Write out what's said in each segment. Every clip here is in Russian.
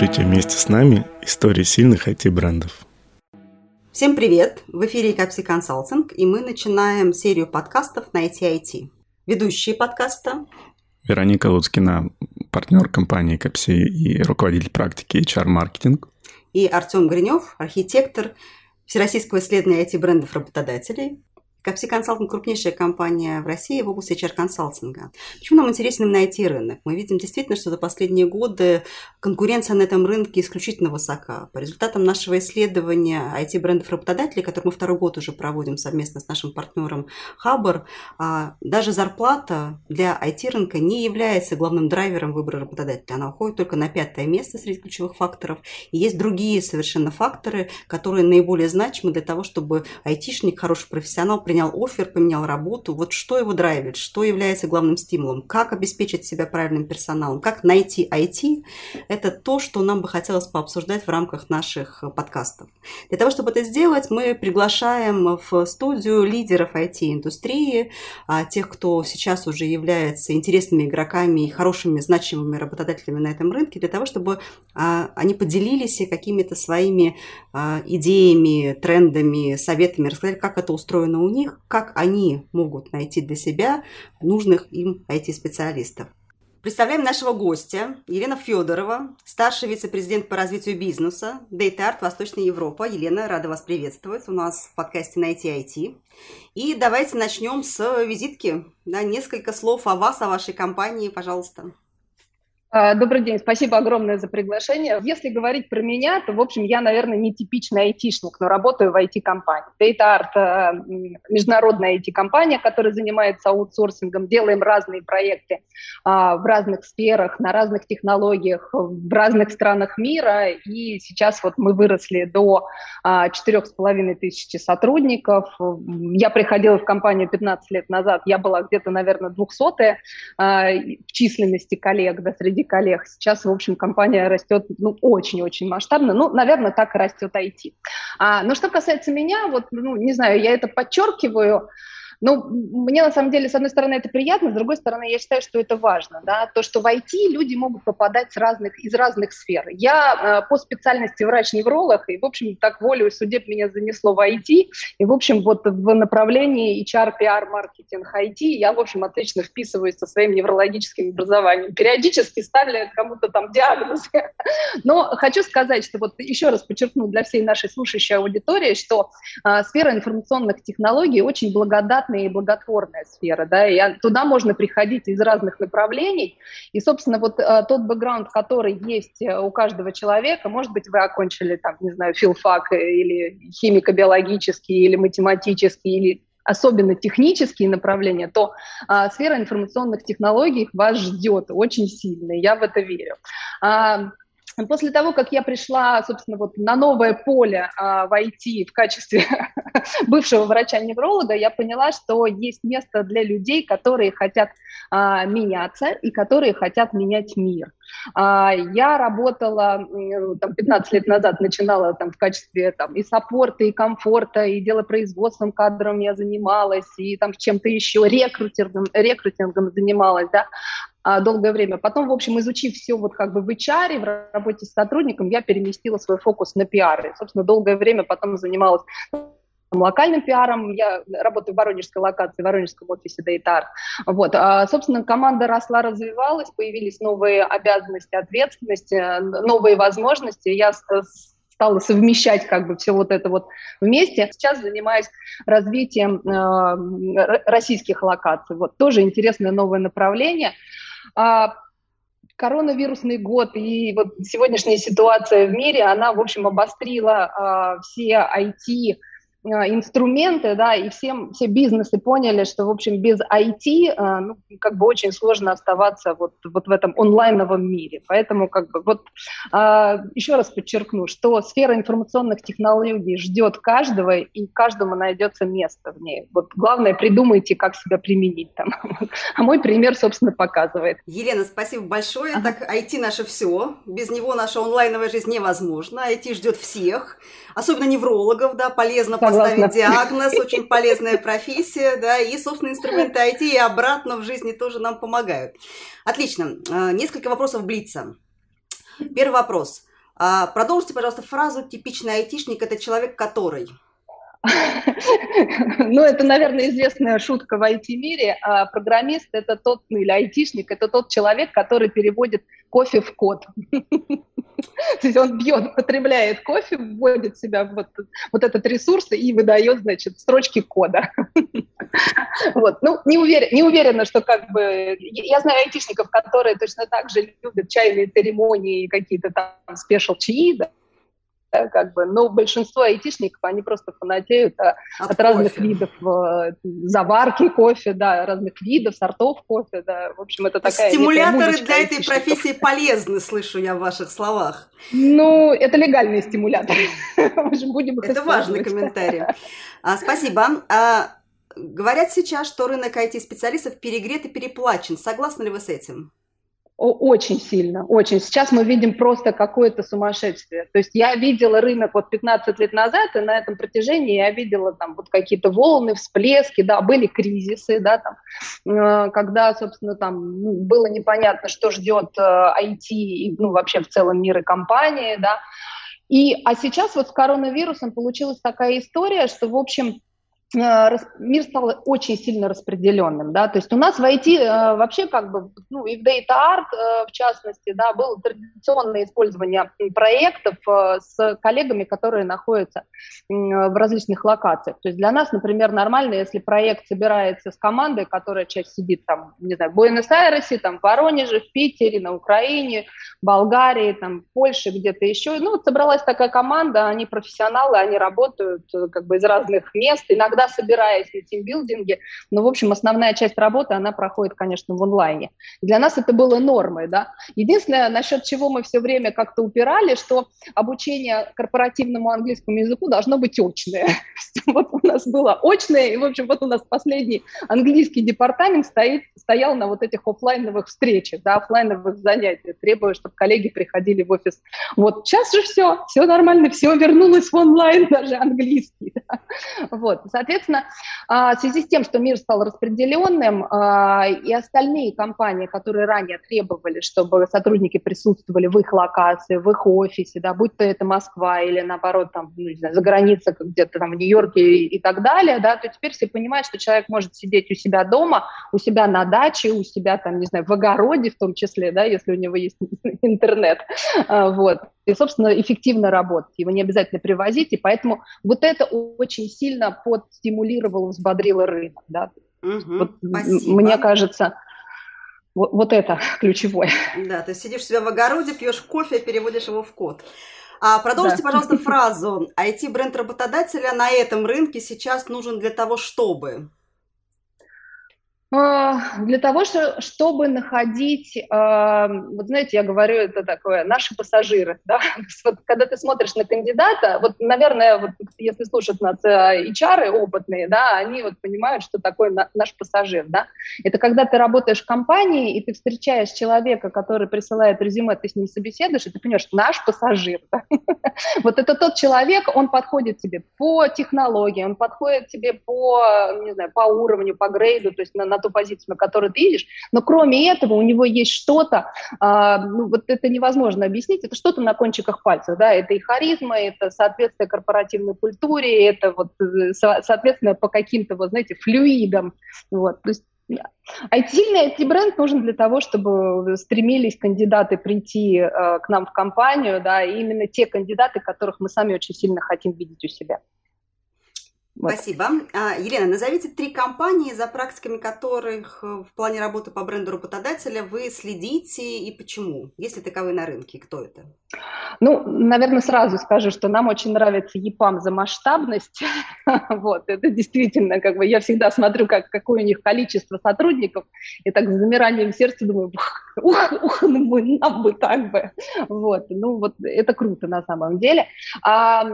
Слушайте вместе с нами истории сильных IT-брендов. Всем привет! В эфире Капси Консалтинг, и мы начинаем серию подкастов на IT-IT. Ведущие подкаста Вероника Луцкина, партнер компании Капси и руководитель практики HR-маркетинг. И Артем Гринев, архитектор Всероссийского исследования IT-брендов работодателей. Капси Консалтинг – крупнейшая компания в России в области HR-консалтинга. Почему нам интересен именно IT-рынок? Мы видим действительно, что за последние годы конкуренция на этом рынке исключительно высока. По результатам нашего исследования IT-брендов работодателей, которое мы второй год уже проводим совместно с нашим партнером Хабр, даже зарплата для IT-рынка не является главным драйвером выбора работодателя. Она уходит только на пятое место среди ключевых факторов. И есть другие совершенно факторы, которые наиболее значимы для того, чтобы айтишник, хороший профессионал, принял офер, поменял работу. Вот что его драйвит, что является главным стимулом, как обеспечить себя правильным персоналом, как найти IT, это то, что нам бы хотелось пообсуждать в рамках наших подкастов. Для того, чтобы это сделать, мы приглашаем в студию лидеров IT-индустрии, а, тех, кто сейчас уже является интересными игроками и хорошими, значимыми работодателями на этом рынке, для того, чтобы а, они поделились какими-то своими а, идеями, трендами, советами, рассказали, как это устроено у них, них, как они могут найти для себя нужных им IT-специалистов. Представляем нашего гостя, Елена Федорова, старший вице-президент по развитию бизнеса, Data Art Восточная Европа. Елена, рада вас приветствовать у нас в подкасте «Найти IT». И давайте начнем с визитки. Да, несколько слов о вас, о вашей компании, пожалуйста. А, добрый день, спасибо огромное за приглашение. Если говорить про меня, то, в общем, я, наверное, не типичный айтишник, но работаю в IT-компании. Data Art – международная IT-компания, которая занимается аутсорсингом. Делаем разные проекты а, в разных сферах, на разных технологиях, в разных странах мира. И сейчас вот мы выросли до а, четырех с половиной тысячи сотрудников. Я приходила в компанию 15 лет назад, я была где-то, наверное, двухсотая в численности коллег да, среди среди коллег. Сейчас, в общем, компания растет ну, очень-очень масштабно. Ну, наверное, так и растет IT. А, но что касается меня, вот, ну, не знаю, я это подчеркиваю, ну, мне на самом деле, с одной стороны, это приятно, с другой стороны, я считаю, что это важно, да, то, что в IT люди могут попадать с разных, из разных сфер. Я э, по специальности врач-невролог, и, в общем, так волю судеб меня занесло в IT, и, в общем, вот в направлении HR, PR, маркетинг, IT я, в общем, отлично вписываюсь со своим неврологическим образованием. Периодически ставлю кому-то там диагнозы. Но хочу сказать, что вот еще раз подчеркну для всей нашей слушающей аудитории, что э, сфера информационных технологий очень благодатна приятная и благотворная сфера, да, и туда можно приходить из разных направлений, и, собственно, вот э, тот бэкграунд, который есть э, у каждого человека, может быть, вы окончили, там, не знаю, филфак или химико-биологический, или математический, или особенно технические направления, то а, сфера информационных технологий вас ждет очень сильно, я в это верю. А, После того, как я пришла, собственно, вот на новое поле а, в в качестве бывшего врача-невролога, я поняла, что есть место для людей, которые хотят а, меняться и которые хотят менять мир. А, я работала там, 15 лет назад, начинала там, в качестве там, и саппорта, и комфорта, и делопроизводством кадром я занималась, и там чем-то еще, рекрутингом, рекрутингом занималась, да, долгое время. Потом, в общем, изучив все вот как бы в HR, в работе с сотрудником, я переместила свой фокус на пиар. И, собственно, долгое время потом занималась локальным пиаром. Я работаю в воронежской локации, в воронежском офисе Data Вот. А, собственно, команда росла, развивалась, появились новые обязанности, ответственности, новые возможности. Я стала совмещать как бы все вот это вот вместе. Сейчас занимаюсь развитием э, российских локаций. Вот тоже интересное новое направление. А, коронавирусный год и вот сегодняшняя ситуация в мире, она, в общем, обострила а, все IT инструменты, да, и всем, все бизнесы поняли, что, в общем, без IT, а, ну, как бы очень сложно оставаться вот, вот в этом онлайновом мире. Поэтому, как бы, вот а, еще раз подчеркну, что сфера информационных технологий ждет каждого, и каждому найдется место в ней. Вот главное, придумайте, как себя применить там. А мой пример, собственно, показывает. Елена, спасибо большое. Ага. Так, IT наше все. Без него наша онлайновая жизнь невозможна. IT ждет всех особенно неврологов, да, полезно Согласна. поставить диагноз, очень полезная профессия, да, и, собственно, инструменты IT и обратно в жизни тоже нам помогают. Отлично. Э, несколько вопросов Блица. Первый вопрос. А, продолжите, пожалуйста, фразу «типичный айтишник» – это человек, который… Ну, это, наверное, известная шутка в IT-мире. А программист – это тот, ну, или айтишник – это тот человек, который переводит кофе в код. То есть он бьет, потребляет кофе, вводит в себя вот, вот этот ресурс и выдает, значит, строчки кода. Вот. Ну, не, уверен, не уверена, что как бы... Я знаю айтишников, которые точно так же любят чайные церемонии, какие-то там спешл чаи, да, да, как бы, но большинство айтишников, они просто фанатеют а, от, от разных видов э, заварки кофе, да, разных видов, сортов кофе, да, в общем, это такая Стимуляторы для этой профессии полезны, слышу я в ваших словах. Ну, это легальные стимуляторы. Это важный комментарий. А, спасибо. А, говорят сейчас, что рынок IT-специалистов перегрет и переплачен. Согласны ли вы с этим? Очень сильно, очень. Сейчас мы видим просто какое-то сумасшествие. То есть я видела рынок вот 15 лет назад, и на этом протяжении я видела там вот какие-то волны, всплески, да, были кризисы, да, там, э, когда, собственно, там ну, было непонятно, что ждет IT э, и, ну, вообще в целом мир и компании, да. И, а сейчас вот с коронавирусом получилась такая история, что, в общем, мир стал очень сильно распределенным, да, то есть у нас в IT э, вообще как бы, ну, и в Data Art, э, в частности, да, было традиционное использование проектов с коллегами, которые находятся в различных локациях. То есть для нас, например, нормально, если проект собирается с командой, которая часть сидит там, не знаю, в Буэнос-Айресе, там, в Воронеже, в Питере, на Украине, Болгарии, там, Польше, где-то еще. Ну, собралась такая команда, они профессионалы, они работают как бы из разных мест, иногда иногда собираясь на тимбилдинге, но, в общем, основная часть работы, она проходит, конечно, в онлайне. Для нас это было нормой, да. Единственное, насчет чего мы все время как-то упирали, что обучение корпоративному английскому языку должно быть очное. Вот у нас было очное, и, в общем, вот у нас последний английский департамент стоит, стоял на вот этих офлайновых встречах, да, офлайновых занятиях, требуя, чтобы коллеги приходили в офис. Вот сейчас же все, все нормально, все вернулось в онлайн, даже английский. Да. Вот, соответственно, Соответственно, а, в связи с тем, что мир стал распределенным, а, и остальные компании, которые ранее требовали, чтобы сотрудники присутствовали в их локации, в их офисе, да, будь то это Москва или, наоборот, там, ну, не знаю, за границей, где-то там в Нью-Йорке и, и так далее, да, то теперь все понимают, что человек может сидеть у себя дома, у себя на даче, у себя там, не знаю, в огороде в том числе, да, если у него есть интернет, а, вот, и, собственно, эффективно работать. Его не обязательно привозить, и поэтому вот это очень сильно подстимулировало, взбодрило рынок. Да. Угу, вот, спасибо. Мне кажется, вот, вот это ключевое. Да, ты сидишь у себя в огороде, пьешь кофе, переводишь его в код. А, продолжите, да. пожалуйста, фразу. IT-бренд работодателя на этом рынке сейчас нужен для того, чтобы... А, для того, чтобы находить, а, вот знаете, я говорю, это такое, наши пассажиры, да, вот когда ты смотришь на кандидата, вот, наверное, вот если слушают нас э, HR опытные, да, они вот понимают, что такое наш пассажир, да, это когда ты работаешь в компании, и ты встречаешь человека, который присылает резюме, ты с ним собеседуешь, и ты понимаешь, наш пассажир, да? вот это тот человек, он подходит тебе по технологии, он подходит тебе по, не знаю, по уровню, по грейду, то есть на, на ту позицию, на которую ты идешь, но кроме этого у него есть что-то, а, ну, вот это невозможно объяснить, это что-то на кончиках пальцев, да, это и харизма, это соответствие корпоративной культуре, это вот, э, соответственно, по каким-то, вот, знаете, флюидам, вот, то есть IT-сильный IT-бренд нужен для того, чтобы стремились кандидаты прийти э, к нам в компанию, да, и именно те кандидаты, которых мы сами очень сильно хотим видеть у себя. Вот. Спасибо. А, Елена, назовите три компании, за практиками которых э, в плане работы по бренду работодателя вы следите и почему? Есть ли таковые на рынке? Кто это? Ну, наверное, сразу скажу, что нам очень нравится ЕПАМ за масштабность. вот, это действительно, как бы, я всегда смотрю, как, какое у них количество сотрудников, и так с замиранием сердца думаю, ух, ух, ну, нам бы так бы. Вот, ну, вот это круто на самом деле. А,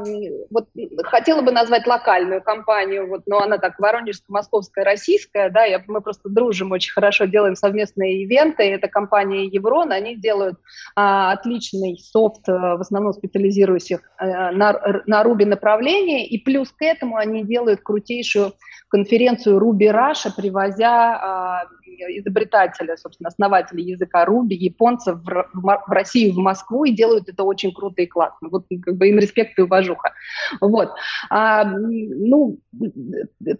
вот хотела бы назвать локальную компанию, вот, но она так воронежская, московская, российская, да, я, мы просто дружим очень хорошо, делаем совместные ивенты, это компания Еврон, они делают а, отличный софт, а, в основном специализируясь а, на, на Ruby направлении, и плюс к этому они делают крутейшую конференцию Ruby Russia, привозя а, изобретателя, собственно, основателя языка Аруби, японцев в, в Россию, в Москву, и делают это очень круто и классно. Вот как бы им респект и уважуха. Вот. А, ну,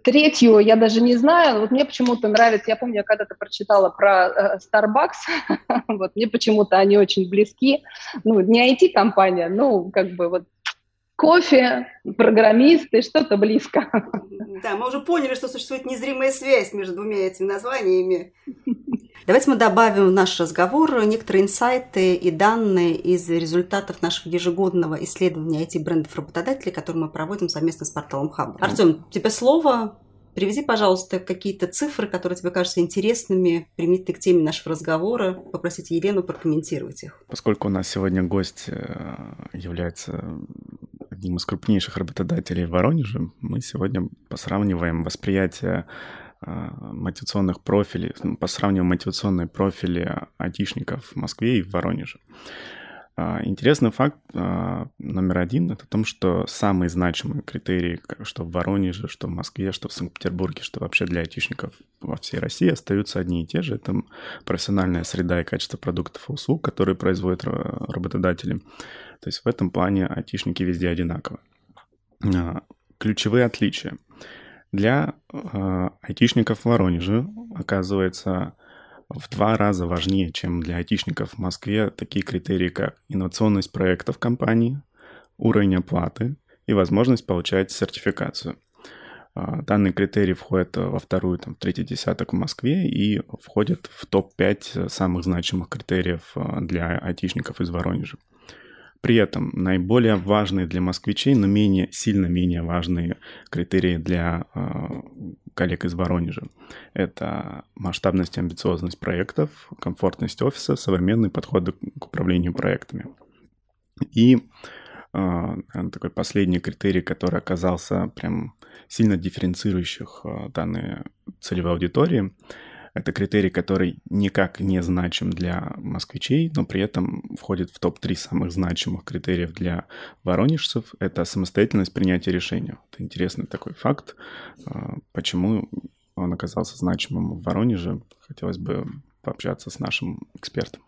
третью я даже не знаю, вот мне почему-то нравится, я помню, я когда-то прочитала про э, Starbucks, вот, мне почему-то они очень близки, ну, не IT-компания, ну, как бы вот кофе, программисты, что-то близко. Да, мы уже поняли, что существует незримая связь между двумя этими названиями. Давайте мы добавим в наш разговор некоторые инсайты и данные из результатов нашего ежегодного исследования IT-брендов работодателей, которое мы проводим совместно с порталом Хаб. Артем, тебе слово. Привези, пожалуйста, какие-то цифры, которые тебе кажутся интересными, применительно к теме нашего разговора. Попросите Елену прокомментировать их. Поскольку у нас сегодня гость э, является одним из крупнейших работодателей в Воронеже, мы сегодня посравниваем восприятие мотивационных профилей, ну, посравниваем мотивационные профили айтишников в Москве и в Воронеже. А, интересный факт а, номер один – это о том, что самые значимые критерии, что в Воронеже, что в Москве, что в Санкт-Петербурге, что вообще для айтишников во всей России остаются одни и те же. Это профессиональная среда и качество продуктов и услуг, которые производят работодатели. То есть в этом плане айтишники везде одинаковы. Ключевые отличия. Для айтишников в Воронеже, оказывается, в два раза важнее, чем для айтишников в Москве, такие критерии, как инновационность проектов компании, уровень оплаты и возможность получать сертификацию. А, данные критерии входят во вторую, там, третий десяток в Москве и входят в топ-5 самых значимых критериев а, для айтишников из Воронежа. При этом наиболее важные для москвичей, но менее, сильно менее важные критерии для э, коллег из Воронежа. Это масштабность и амбициозность проектов, комфортность офиса, современный подход к управлению проектами. И э, такой последний критерий, который оказался прям сильно дифференцирующих э, данные целевой аудитории – это критерий, который никак не значим для москвичей, но при этом входит в топ-3 самых значимых критериев для воронежцев. Это самостоятельность принятия решения. Это интересный такой факт. А, почему он оказался значимым в Воронеже? Хотелось бы пообщаться с нашим экспертом.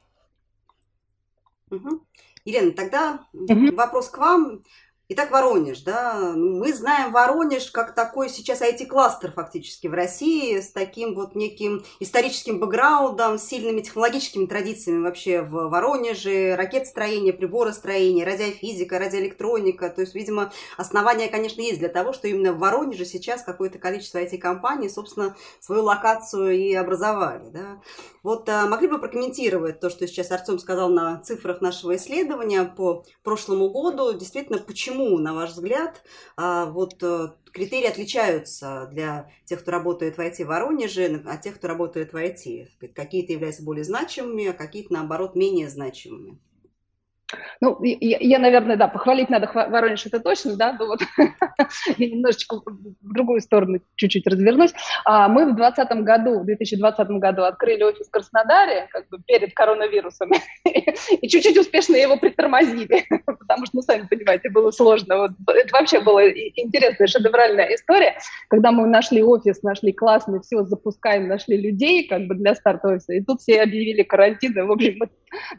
Угу. Елена, тогда угу. вопрос к вам. Итак, Воронеж, да, мы знаем Воронеж как такой сейчас IT-кластер фактически в России с таким вот неким историческим бэкграундом, сильными технологическими традициями вообще в Воронеже, ракетостроение, приборостроение, радиофизика, радиоэлектроника. То есть, видимо, основания, конечно, есть для того, что именно в Воронеже сейчас какое-то количество IT-компаний, собственно, свою локацию и образовали. Да. Вот а, могли бы прокомментировать то, что сейчас Артем сказал на цифрах нашего исследования по прошлому году, действительно, почему почему, на ваш взгляд, а, вот э, критерии отличаются для тех, кто работает в IT в Воронеже, от тех, кто работает в IT? Какие-то являются более значимыми, а какие-то, наоборот, менее значимыми? Ну, я, я, наверное, да, похвалить надо Воронеж, это точно, да, но вот я немножечко в другую сторону чуть-чуть развернусь. А, мы в 2020 году, в 2020 году открыли офис в Краснодаре, как бы перед коронавирусом, и чуть-чуть успешно его притормозили, потому что, ну, сами понимаете, было сложно. Вот, это вообще была интересная, шедевральная история, когда мы нашли офис, нашли классный, все, запускаем, нашли людей, как бы для старта офиса, и тут все объявили карантин, и, в общем,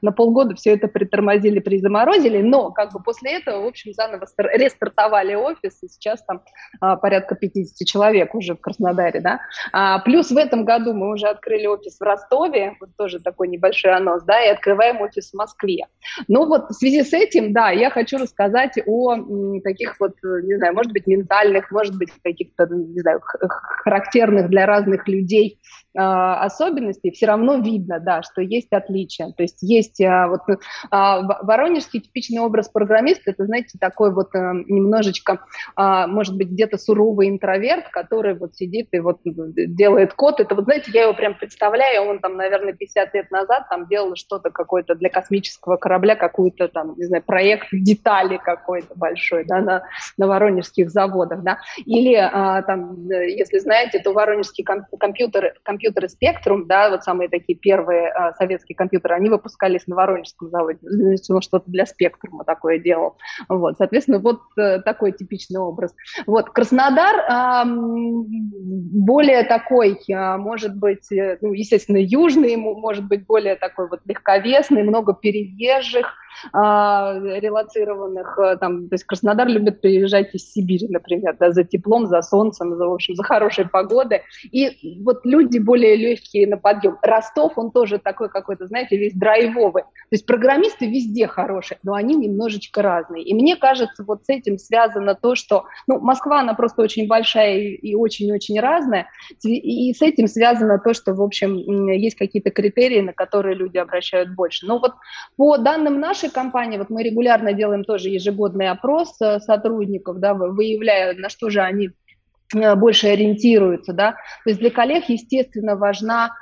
на полгода все это притормозили заморозили, призаморозили, но как бы после этого, в общем, заново рестартовали офис, и сейчас там а, порядка 50 человек уже в Краснодаре, да. А, плюс в этом году мы уже открыли офис в Ростове, вот тоже такой небольшой анонс, да, и открываем офис в Москве. Ну вот в связи с этим, да, я хочу рассказать о м, таких вот, не знаю, может быть, ментальных, может быть, каких-то, не знаю, характерных для разных людей особенностей, все равно видно, да, что есть отличия. То есть есть э, вот э, воронежский типичный образ программиста, это, знаете, такой вот э, немножечко, э, может быть, где-то суровый интроверт, который вот сидит и вот делает код. Это вот, знаете, я его прям представляю, он там, наверное, 50 лет назад там делал что-то какое-то для космического корабля, какой-то там, не знаю, проект детали какой-то большой, да, на, на воронежских заводах, да. Или э, там, если знаете, то воронежские компьютеры, компьютеры компьютеры Spectrum, да, вот самые такие первые э, советские компьютеры, они выпускались на Воронежском заводе. Значит, он что-то для Spectrum такое делал. Вот, соответственно, вот э, такой типичный образ. Вот, Краснодар э, более такой, э, может быть, э, ну, естественно, южный, может быть, более такой вот легковесный, много переезжих, а, релацированных, э, там, то есть Краснодар любит приезжать из Сибири, например, да, за теплом, за солнцем, за, в общем, за хорошей погодой. И вот люди более легкие на подъем. Ростов, он тоже такой какой-то, знаете, весь драйвовый. То есть программисты везде хорошие, но они немножечко разные. И мне кажется, вот с этим связано то, что, ну, Москва, она просто очень большая и очень-очень разная, и с этим связано то, что, в общем, есть какие-то критерии, на которые люди обращают больше. Но вот по данным нашей нашей компании, вот мы регулярно делаем тоже ежегодный опрос э, сотрудников, да, выявляя, на что же они э, больше ориентируются, да, то есть для коллег, естественно, важна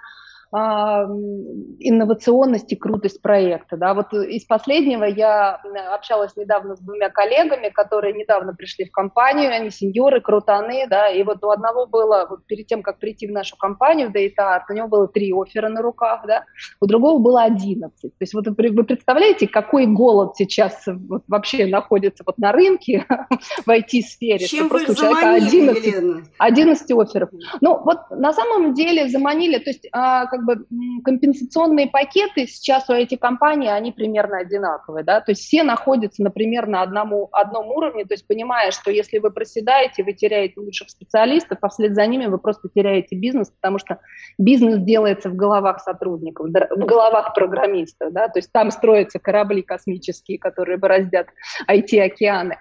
инновационность и крутость проекта. Да. Вот из последнего я общалась недавно с двумя коллегами, которые недавно пришли в компанию, они сеньоры, крутаны, да, и вот у одного было, вот перед тем, как прийти в нашу компанию, в Data у него было три оффера на руках, да, у другого было 11. То есть вот вы представляете, какой голод сейчас вот вообще находится вот на рынке в IT-сфере? Чем вы их заманили, 11, Елена? 11 офферов. Ну вот на самом деле заманили, то есть а, как бы компенсационные пакеты сейчас у этих компаний, они примерно одинаковые, да, то есть все находятся, например, на одному, одном уровне, то есть понимая, что если вы проседаете, вы теряете лучших специалистов, а вслед за ними вы просто теряете бизнес, потому что бизнес делается в головах сотрудников, в головах программистов, да, то есть там строятся корабли космические, которые бороздят IT-океаны.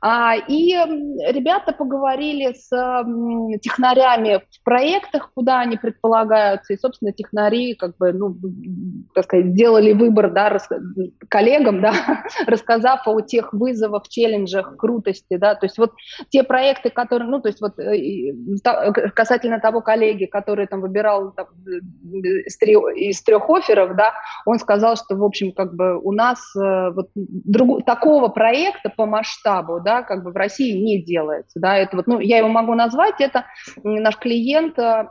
А, и ребята поговорили с технарями в проектах, куда они предполагаются, и, собственно, технари, как бы, ну, так сказать, сделали выбор, да, коллегам, да, рассказав о тех вызовах, челленджах, крутости, да, то есть вот те проекты, которые, ну, то есть вот э, касательно того коллеги, который там выбирал там, из, трех, из трех офферов, да, он сказал, что, в общем, как бы у нас э, вот друг... такого проекта по масштабу, да, как бы в России не делается, да, это вот, ну, я его могу назвать, это наш клиент, э,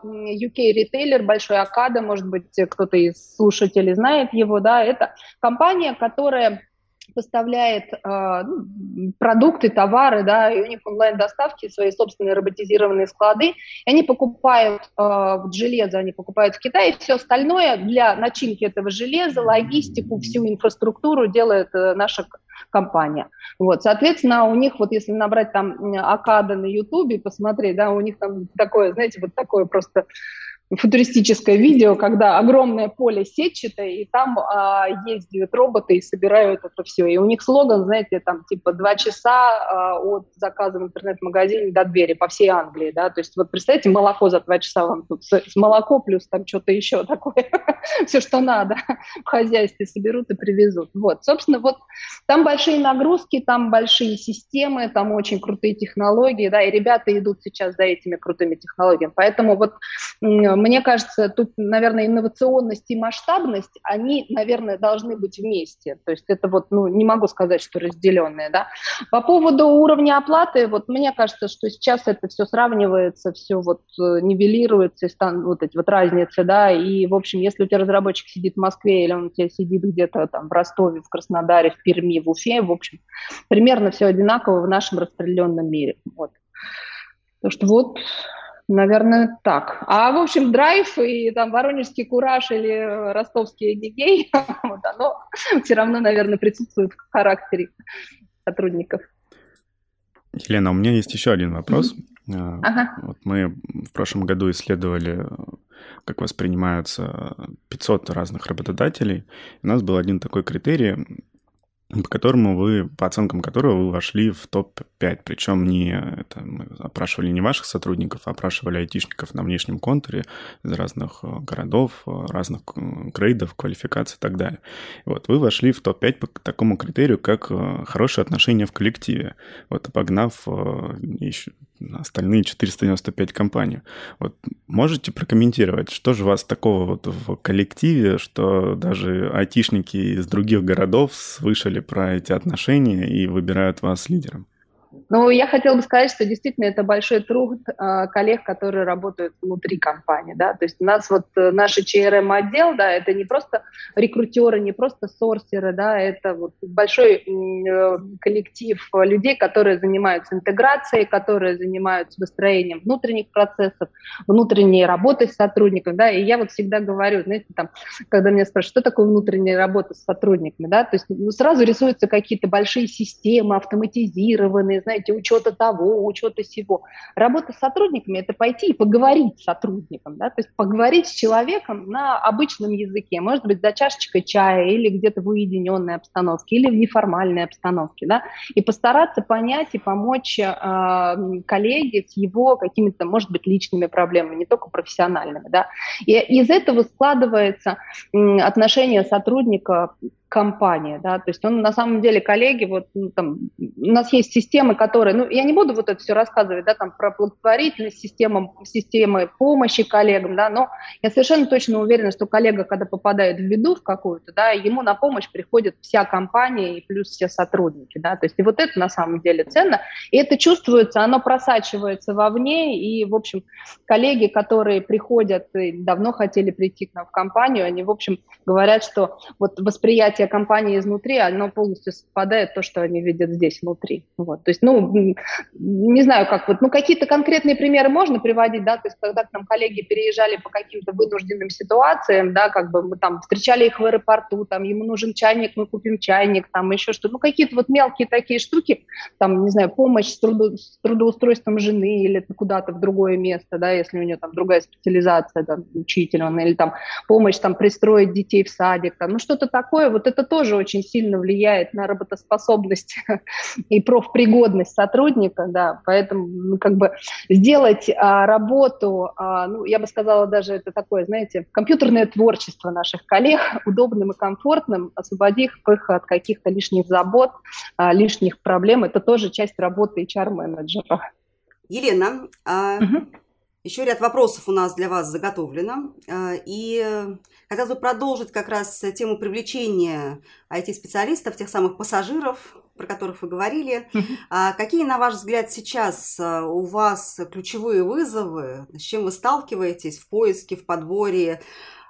ритейлер, большой Акада, может быть, кто-то из слушателей знает его, да, это компания, которая поставляет э, продукты, товары, да, и у них онлайн-доставки, свои собственные роботизированные склады, и они покупают э, железо, они покупают в Китае, все остальное для начинки этого железа, логистику, всю инфраструктуру делает э, наша компания. Вот, соответственно, у них, вот если набрать там Акада на Ютубе, посмотреть, да, у них там такое, знаете, вот такое просто футуристическое видео, когда огромное поле сетчатое, и там а, ездят роботы и собирают это все. И у них слоган, знаете, там типа два часа а, от заказа в интернет-магазине до двери по всей Англии, да, то есть вот представьте, молоко за два часа вам тут, с, молоко плюс там что-то еще такое, все, что надо в хозяйстве соберут и привезут. Вот, собственно, вот там большие нагрузки, там большие системы, там очень крутые технологии, да, и ребята идут сейчас за этими крутыми технологиями. Поэтому вот мне кажется, тут, наверное, инновационность и масштабность, они, наверное, должны быть вместе. То есть это вот, ну, не могу сказать, что разделенные, да. По поводу уровня оплаты, вот мне кажется, что сейчас это все сравнивается, все вот э, нивелируется, вот эти вот разницы, да, и, в общем, если у тебя разработчик сидит в Москве или он у тебя сидит где-то там в Ростове, в Краснодаре, в Перми, в Уфе, в общем, примерно все одинаково в нашем распределенном мире. Вот. Потому что вот Наверное, так. А, в общем, драйв и там воронежский кураж или ростовский гигей, вот оно все равно, наверное, присутствует в характере сотрудников. Елена, у меня есть еще один вопрос. Mm-hmm. Ага. Вот мы в прошлом году исследовали, как воспринимаются 500 разных работодателей. У нас был один такой критерий, по которому вы, по оценкам которого вы вошли в топ-5. Причем не это, мы опрашивали не ваших сотрудников, а опрашивали айтишников на внешнем контуре из разных э, городов, э, разных грейдов, квалификаций и так далее. Вот вы вошли в топ-5 по такому критерию, как э, хорошие отношения в коллективе. Вот обогнав еще остальные 495 компаний. Вот можете прокомментировать, что же у вас такого вот в коллективе, что даже айтишники из других городов слышали про эти отношения и выбирают вас лидером? Ну, я хотела бы сказать, что действительно это большой труд э, коллег, которые работают внутри компании, да, то есть у нас вот э, наш CRM-отдел, да, это не просто рекрутеры, не просто сорсеры, да, это вот большой э, коллектив людей, которые занимаются интеграцией, которые занимаются выстроением внутренних процессов, внутренней работой с сотрудниками, да, и я вот всегда говорю, знаете, там, когда меня спрашивают, что такое внутренняя работа с сотрудниками, да, то есть ну, сразу рисуются какие-то большие системы, автоматизированные, знаете, учета того, учета всего. Работа с сотрудниками – это пойти и поговорить с сотрудником, да, то есть поговорить с человеком на обычном языке, может быть, за чашечкой чая или где-то в уединенной обстановке, или в неформальной обстановке, да, и постараться понять и помочь э, коллеге с его какими-то, может быть, личными проблемами, не только профессиональными, да. И из этого складывается э, отношение сотрудника компания, да, то есть он на самом деле коллеги, вот ну, там, у нас есть системы, которые, ну, я не буду вот это все рассказывать, да, там про благотворительность, система, системы помощи коллегам, да, но я совершенно точно уверена, что коллега, когда попадает в беду в какую-то, да, ему на помощь приходит вся компания и плюс все сотрудники, да, то есть и вот это на самом деле ценно, и это чувствуется, оно просачивается вовне, и, в общем, коллеги, которые приходят и давно хотели прийти к нам в компанию, они, в общем, говорят, что вот восприятие восприятие компании изнутри, оно полностью совпадает то, что они видят здесь внутри. Вот. То есть, ну, не знаю, как вот, ну, какие-то конкретные примеры можно приводить, да, то есть, когда к нам коллеги переезжали по каким-то вынужденным ситуациям, да, как бы мы там встречали их в аэропорту, там, ему нужен чайник, мы купим чайник, там, еще что-то, ну, какие-то вот мелкие такие штуки, там, не знаю, помощь с, трудо, с трудоустройством жены или куда-то в другое место, да, если у нее там другая специализация, там, учитель он, или там помощь там пристроить детей в садик, там, ну, что-то такое, вот это тоже очень сильно влияет на работоспособность и профпригодность сотрудника, да, поэтому ну, как бы сделать а, работу, а, ну, я бы сказала даже это такое, знаете, компьютерное творчество наших коллег удобным и комфортным, освободив их от каких-то лишних забот, а, лишних проблем, это тоже часть работы HR-менеджера. Елена, угу. Еще ряд вопросов у нас для вас заготовлено. Э, и хотелось бы продолжить как раз тему привлечения IT-специалистов, тех самых пассажиров, про которых вы говорили. А какие, на ваш взгляд, сейчас э, у вас ключевые вызовы, с чем вы сталкиваетесь в поиске, в подборе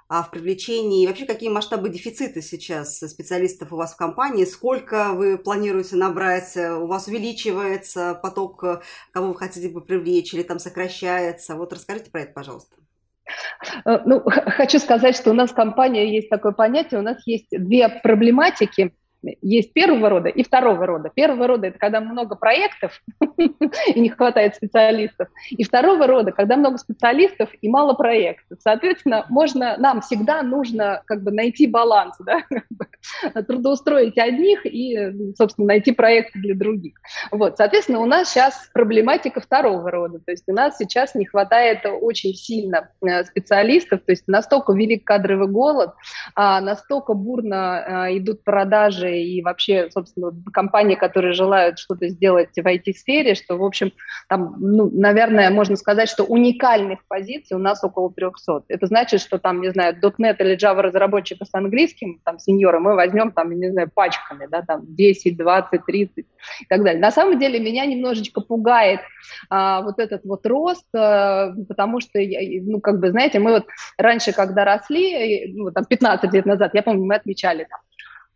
а в привлечении? Вообще, какие масштабы дефицита сейчас специалистов у вас в компании? Сколько вы планируете набрать? У вас увеличивается поток, кого вы хотите бы привлечь, или там сокращается? Вот расскажите про это, пожалуйста. Э, ну, хочу сказать, что у нас в компании есть такое понятие, у нас есть две проблематики – есть первого рода и второго рода. Первого рода – это когда много проектов и не хватает специалистов. И второго рода, когда много специалистов и мало проектов. Соответственно, можно, нам всегда нужно как бы найти баланс, да? трудоустроить одних и, собственно, найти проекты для других. Вот, соответственно, у нас сейчас проблематика второго рода. То есть у нас сейчас не хватает очень сильно э, специалистов, то есть настолько велик кадровый голод, а настолько бурно э, идут продажи и вообще, собственно, компании, которые желают что-то сделать в IT-сфере, что, в общем, там, ну, наверное, можно сказать, что уникальных позиций у нас около 300. Это значит, что там, не знаю, .NET или Java разработчика с английским, там, сеньора, мы возьмем, там, не знаю, пачками, да, там, 10, 20, 30 и так далее. На самом деле меня немножечко пугает а, вот этот вот рост, а, потому что, я, ну, как бы, знаете, мы вот раньше, когда росли, ну, там, 15 лет назад, я помню, мы отмечали там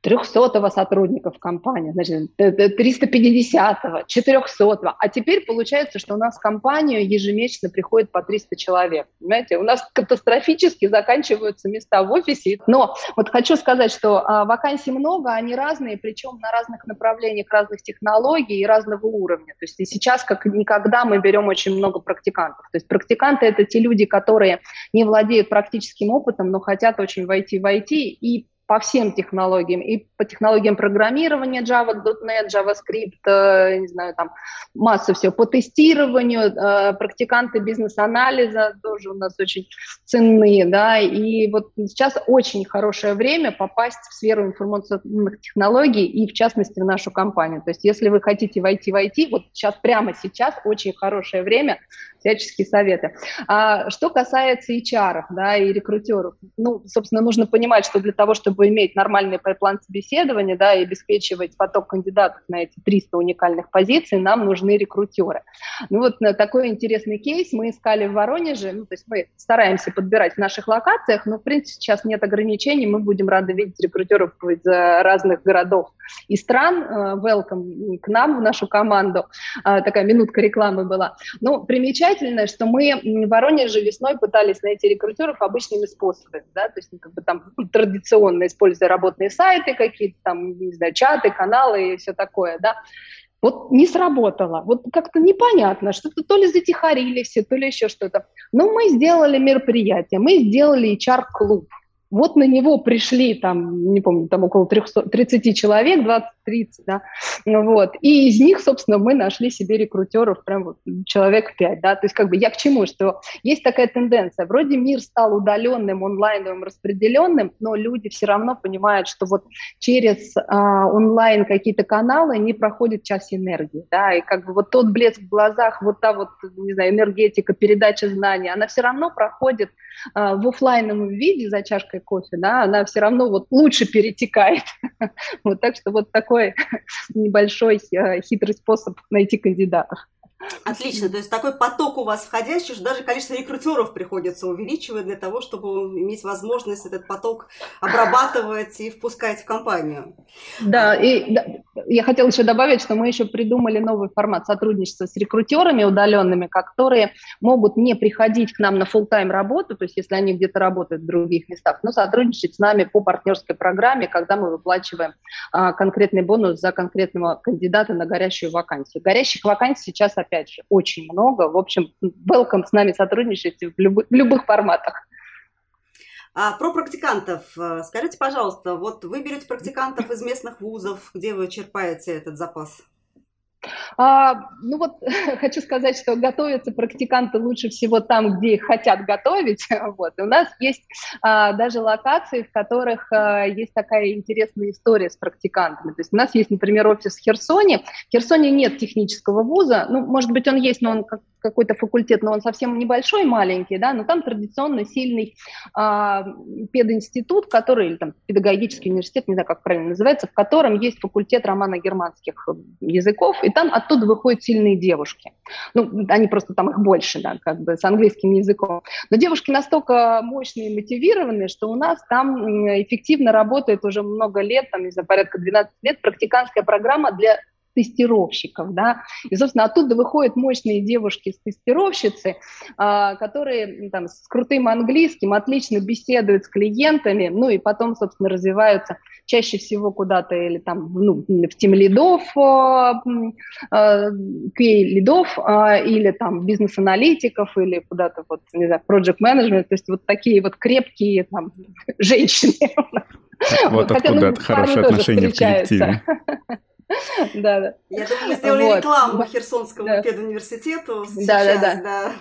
300 сотрудника в компании, значит, 350-го, 400-го. А теперь получается, что у нас в компанию ежемесячно приходит по 300 человек. Понимаете, у нас катастрофически заканчиваются места в офисе. Но вот хочу сказать, что а, вакансий много, они разные, причем на разных направлениях, разных технологий и разного уровня. То есть и сейчас, как никогда, мы берем очень много практикантов. То есть практиканты – это те люди, которые не владеют практическим опытом, но хотят очень войти в IT и по всем технологиям, и по технологиям программирования Java, .NET, JavaScript, э, не знаю, там масса всего, по тестированию, э, практиканты бизнес-анализа тоже у нас очень ценные, да, и вот сейчас очень хорошее время попасть в сферу информационных технологий и, в частности, в нашу компанию. То есть, если вы хотите войти в IT, вот сейчас, прямо сейчас очень хорошее время, всяческие советы. А что касается HR, да, и рекрутеров, ну, собственно, нужно понимать, что для того, чтобы чтобы иметь нормальный пайплан собеседования, да, и обеспечивать поток кандидатов на эти 300 уникальных позиций, нам нужны рекрутеры. Ну вот на такой интересный кейс мы искали в Воронеже, ну, то есть мы стараемся подбирать в наших локациях, но, в принципе, сейчас нет ограничений, мы будем рады видеть рекрутеров из разных городов и стран. Э, welcome к нам, в нашу команду. Э, такая минутка рекламы была. Ну, примечательно, что мы в Воронеже весной пытались найти рекрутеров обычными способами, да, то есть ну, как бы там традиционно используя работные сайты какие-то, там, не знаю, чаты, каналы и все такое, да. Вот не сработало. Вот как-то непонятно, что-то то ли затихарили все, то ли еще что-то. Но мы сделали мероприятие, мы сделали HR-клуб. Вот на него пришли там, не помню, там около 300, 30 человек, 20-30, да, вот, и из них, собственно, мы нашли себе рекрутеров прям вот человек 5, да, то есть как бы я к чему, что есть такая тенденция, вроде мир стал удаленным, онлайновым, распределенным, но люди все равно понимают, что вот через а, онлайн какие-то каналы не проходит час энергии, да, и как бы вот тот блеск в глазах, вот та вот, не знаю, энергетика, передача знаний, она все равно проходит а, в офлайновом виде за чашкой кофе, да, она все равно вот лучше перетекает. вот так что вот небольшой э, хитрый способ найти кандидатов. Отлично, то есть такой поток у вас входящий, что даже количество рекрутеров приходится увеличивать для того, чтобы иметь возможность этот поток обрабатывать и впускать в компанию. Да, и да, я хотела еще добавить, что мы еще придумали новый формат сотрудничества с рекрутерами удаленными, которые могут не приходить к нам на full-time работу, то есть если они где-то работают в других местах, но сотрудничать с нами по партнерской программе, когда мы выплачиваем а, конкретный бонус за конкретного кандидата на горящую вакансию. Горящих вакансий сейчас опять же, очень много. В общем, welcome с нами сотрудничать в, любых, в любых форматах. А про практикантов. Скажите, пожалуйста, вот вы берете практикантов из местных вузов, где вы черпаете этот запас? А, ну вот хочу сказать, что готовятся практиканты лучше всего там, где их хотят готовить. Вот. И у нас есть а, даже локации, в которых а, есть такая интересная история с практикантами. То есть у нас есть, например, офис в Херсоне. В Херсоне нет технического вуза. Ну, может быть, он есть, но он как какой-то факультет, но он совсем небольшой, маленький, да, но там традиционно сильный а, пединститут, который, или там педагогический университет, не знаю, как правильно называется, в котором есть факультет романо-германских языков, и там оттуда выходят сильные девушки. Ну, они просто там их больше, да, как бы с английским языком. Но девушки настолько мощные и мотивированные, что у нас там эффективно работает уже много лет, там, не знаю, порядка 12 лет, практиканская программа для тестировщиков, да, и, собственно, оттуда выходят мощные девушки-тестировщицы, а, которые там, с крутым английским отлично беседуют с клиентами, ну и потом, собственно, развиваются чаще всего куда-то или там ну, в тем лидов, QA лидов, или там бизнес-аналитиков, или куда-то вот, не знаю, project management, то есть вот такие вот крепкие там женщины. Вот откуда это хорошее отношение в коллективе. Да, да. Я думаю, мы сделали рекламу Херсонскому педуниверситету. Да, да, да.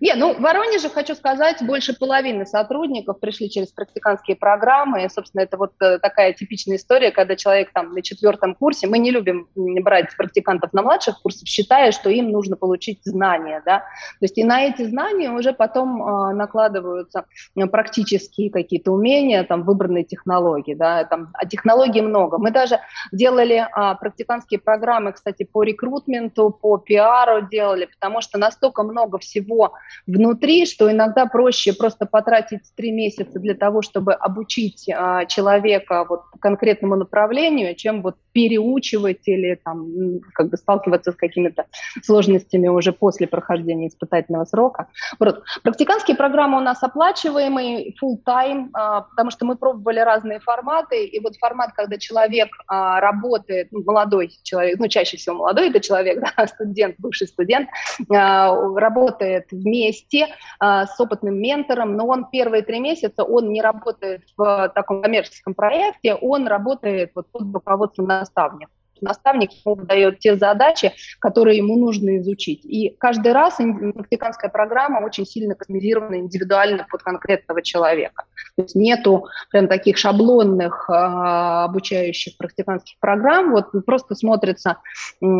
Не, ну, в Воронеже, хочу сказать, больше половины сотрудников пришли через практиканские программы. И, собственно, это вот э, такая типичная история, когда человек там на четвертом курсе, мы не любим брать практикантов на младших курсах, считая, что им нужно получить знания, да. То есть и на эти знания уже потом э, накладываются э, практические какие-то умения, там, выбранные технологии, да, там, а технологий много. Мы даже делали а, практиканские программы, кстати, по рекрутменту, по пиару делали, потому что настолько много всего внутри, что иногда проще просто потратить три месяца для того, чтобы обучить а, человека вот конкретному направлению, чем вот переучивать или там как бы сталкиваться с какими-то сложностями уже после прохождения испытательного срока. Вот. Практиканские программы у нас оплачиваемые, full time, а, потому что мы пробовали разные форматы, и вот формат, когда человек а, работает, ну, молодой человек, ну, чаще всего молодой это человек, да, студент, бывший студент, а, работает в вместе а, с опытным ментором, но он первые три месяца, он не работает в таком коммерческом проекте, он работает вот под руководством наставника наставник ему дает те задачи, которые ему нужно изучить. И каждый раз практиканская программа очень сильно кастомизирована индивидуально под конкретного человека. То есть нету прям таких шаблонных э, обучающих практиканских программ. Вот просто смотрится,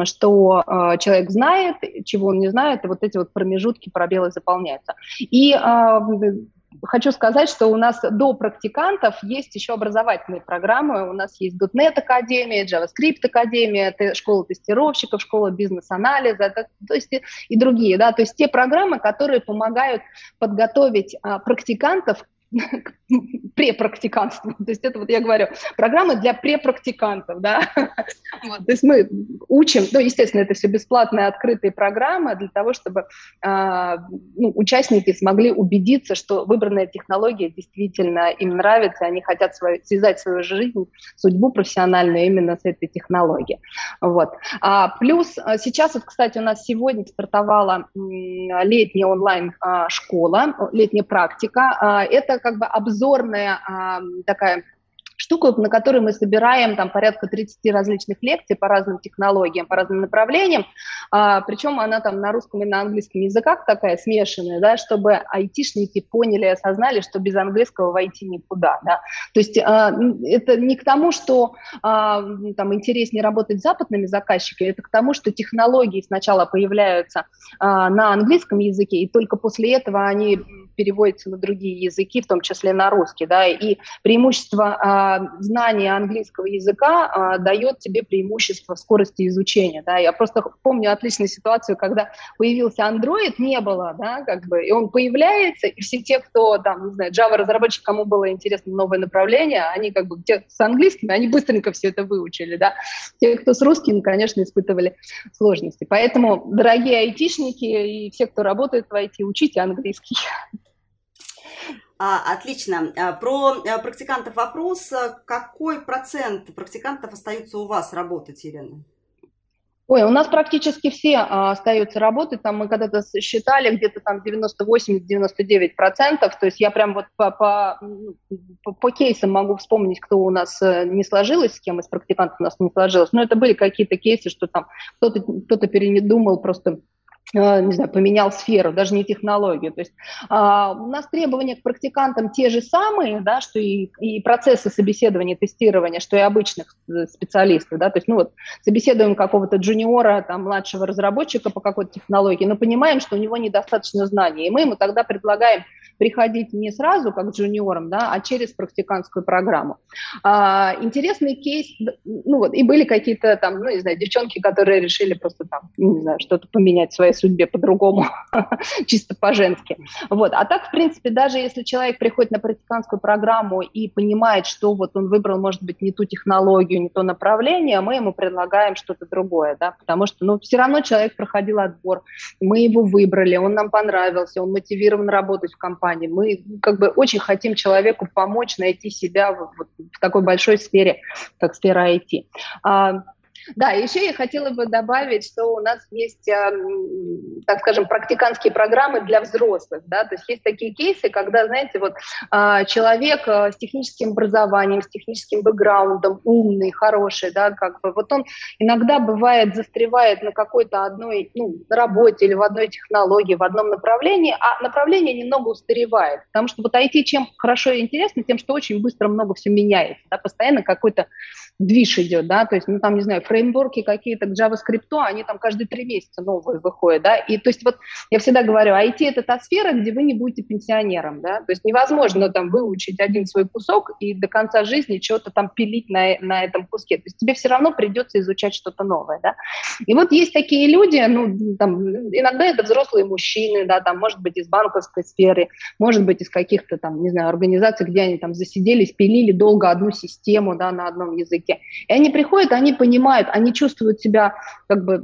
что э, человек знает, чего он не знает, и вот эти вот промежутки, пробелы заполняются. И э, хочу сказать, что у нас до практикантов есть еще образовательные программы. У нас есть .NET Академия, JavaScript Академия, школа тестировщиков, школа бизнес-анализа, то есть и другие, да, то есть те программы, которые помогают подготовить а, практикантов препрактикантству. То есть это вот я говорю, программы для препрактикантов, да. Вот, то есть мы учим, ну, естественно, это все бесплатные открытые программы для того, чтобы э, ну, участники смогли убедиться, что выбранная технология действительно им нравится, они хотят свою, связать свою жизнь, судьбу профессиональную именно с этой технологией. Вот. А, плюс а, сейчас, вот, кстати, у нас сегодня стартовала летняя онлайн-школа, а, летняя практика. Это как бы обзорная такая штуку, на которой мы собираем там порядка 30 различных лекций по разным технологиям, по разным направлениям, а, причем она там на русском и на английском языках такая смешанная, да, чтобы айтишники поняли и осознали, что без английского войти никуда, да. То есть а, это не к тому, что а, там интереснее работать с западными заказчиками, это к тому, что технологии сначала появляются а, на английском языке, и только после этого они переводятся на другие языки, в том числе на русский, да, и преимущество а, знания английского языка а, дает тебе преимущество в скорости изучения, да, я просто помню отличную ситуацию, когда появился Android, не было, да, как бы, и он появляется, и все те, кто, там, не знаю, Java-разработчик, кому было интересно новое направление, они как бы, те с английским, они быстренько все это выучили, да, те, кто с русским, конечно, испытывали сложности, поэтому, дорогие айтишники и все, кто работает в IT, учите английский. А, отлично. А, про а, практикантов вопрос. Какой процент практикантов остаются у вас работать, Елена? Ой, у нас практически все а, остаются работать, там мы когда-то считали где-то там 98-99 процентов, то есть я прям вот по, по, ну, по, по кейсам могу вспомнить, кто у нас э, не сложилось, с кем из практикантов у нас не сложилось, но это были какие-то кейсы, что там кто-то кто передумал просто Э, не знаю, поменял сферу, даже не технологию. То есть а, у нас требования к практикантам те же самые, да, что и, и процессы собеседования, тестирования, что и обычных э, специалистов. Да, то есть, ну вот, собеседуем какого-то джуниора, там, младшего разработчика по какой-то технологии, но понимаем, что у него недостаточно знаний, и мы ему тогда предлагаем приходить не сразу, как джуниором, да, а через практикантскую программу. А, интересный кейс, ну вот, и были какие-то там, ну, не знаю, девчонки, которые решили просто там, не знаю, что-то поменять в своей судьбе по-другому, чисто по-женски. Вот, а так, в принципе, даже если человек приходит на практикантскую программу и понимает, что вот он выбрал, может быть, не ту технологию, не то направление, мы ему предлагаем что-то другое, да, потому что, ну, все равно человек проходил отбор, мы его выбрали, он нам понравился, он мотивирован работать в компании. Мы как бы очень хотим человеку помочь найти себя в, в такой большой сфере, как сфера IT. Да, еще я хотела бы добавить, что у нас есть, эм, так скажем, практиканские программы для взрослых, да, то есть есть такие кейсы, когда, знаете, вот а, человек э, с техническим образованием, с техническим бэкграундом, умный, хороший, да, как бы, вот он иногда бывает застревает на какой-то одной, ну, работе или в одной технологии, в одном направлении, а направление немного устаревает, потому что вот IT чем хорошо и интересно, тем, что очень быстро много все меняется, да, постоянно какой-то движ идет, да, то есть, ну, там, не знаю, фреймворки какие-то к JavaScript, они там каждые три месяца новые выходят, да, и то есть вот я всегда говорю, IT – это та сфера, где вы не будете пенсионером, да, то есть невозможно там выучить один свой кусок и до конца жизни что-то там пилить на, на этом куске, то есть тебе все равно придется изучать что-то новое, да, и вот есть такие люди, ну, там, иногда это взрослые мужчины, да, там, может быть, из банковской сферы, может быть, из каких-то там, не знаю, организаций, где они там засиделись, пилили долго одну систему, да, на одном языке. И они приходят, они понимают, они чувствуют себя, как бы,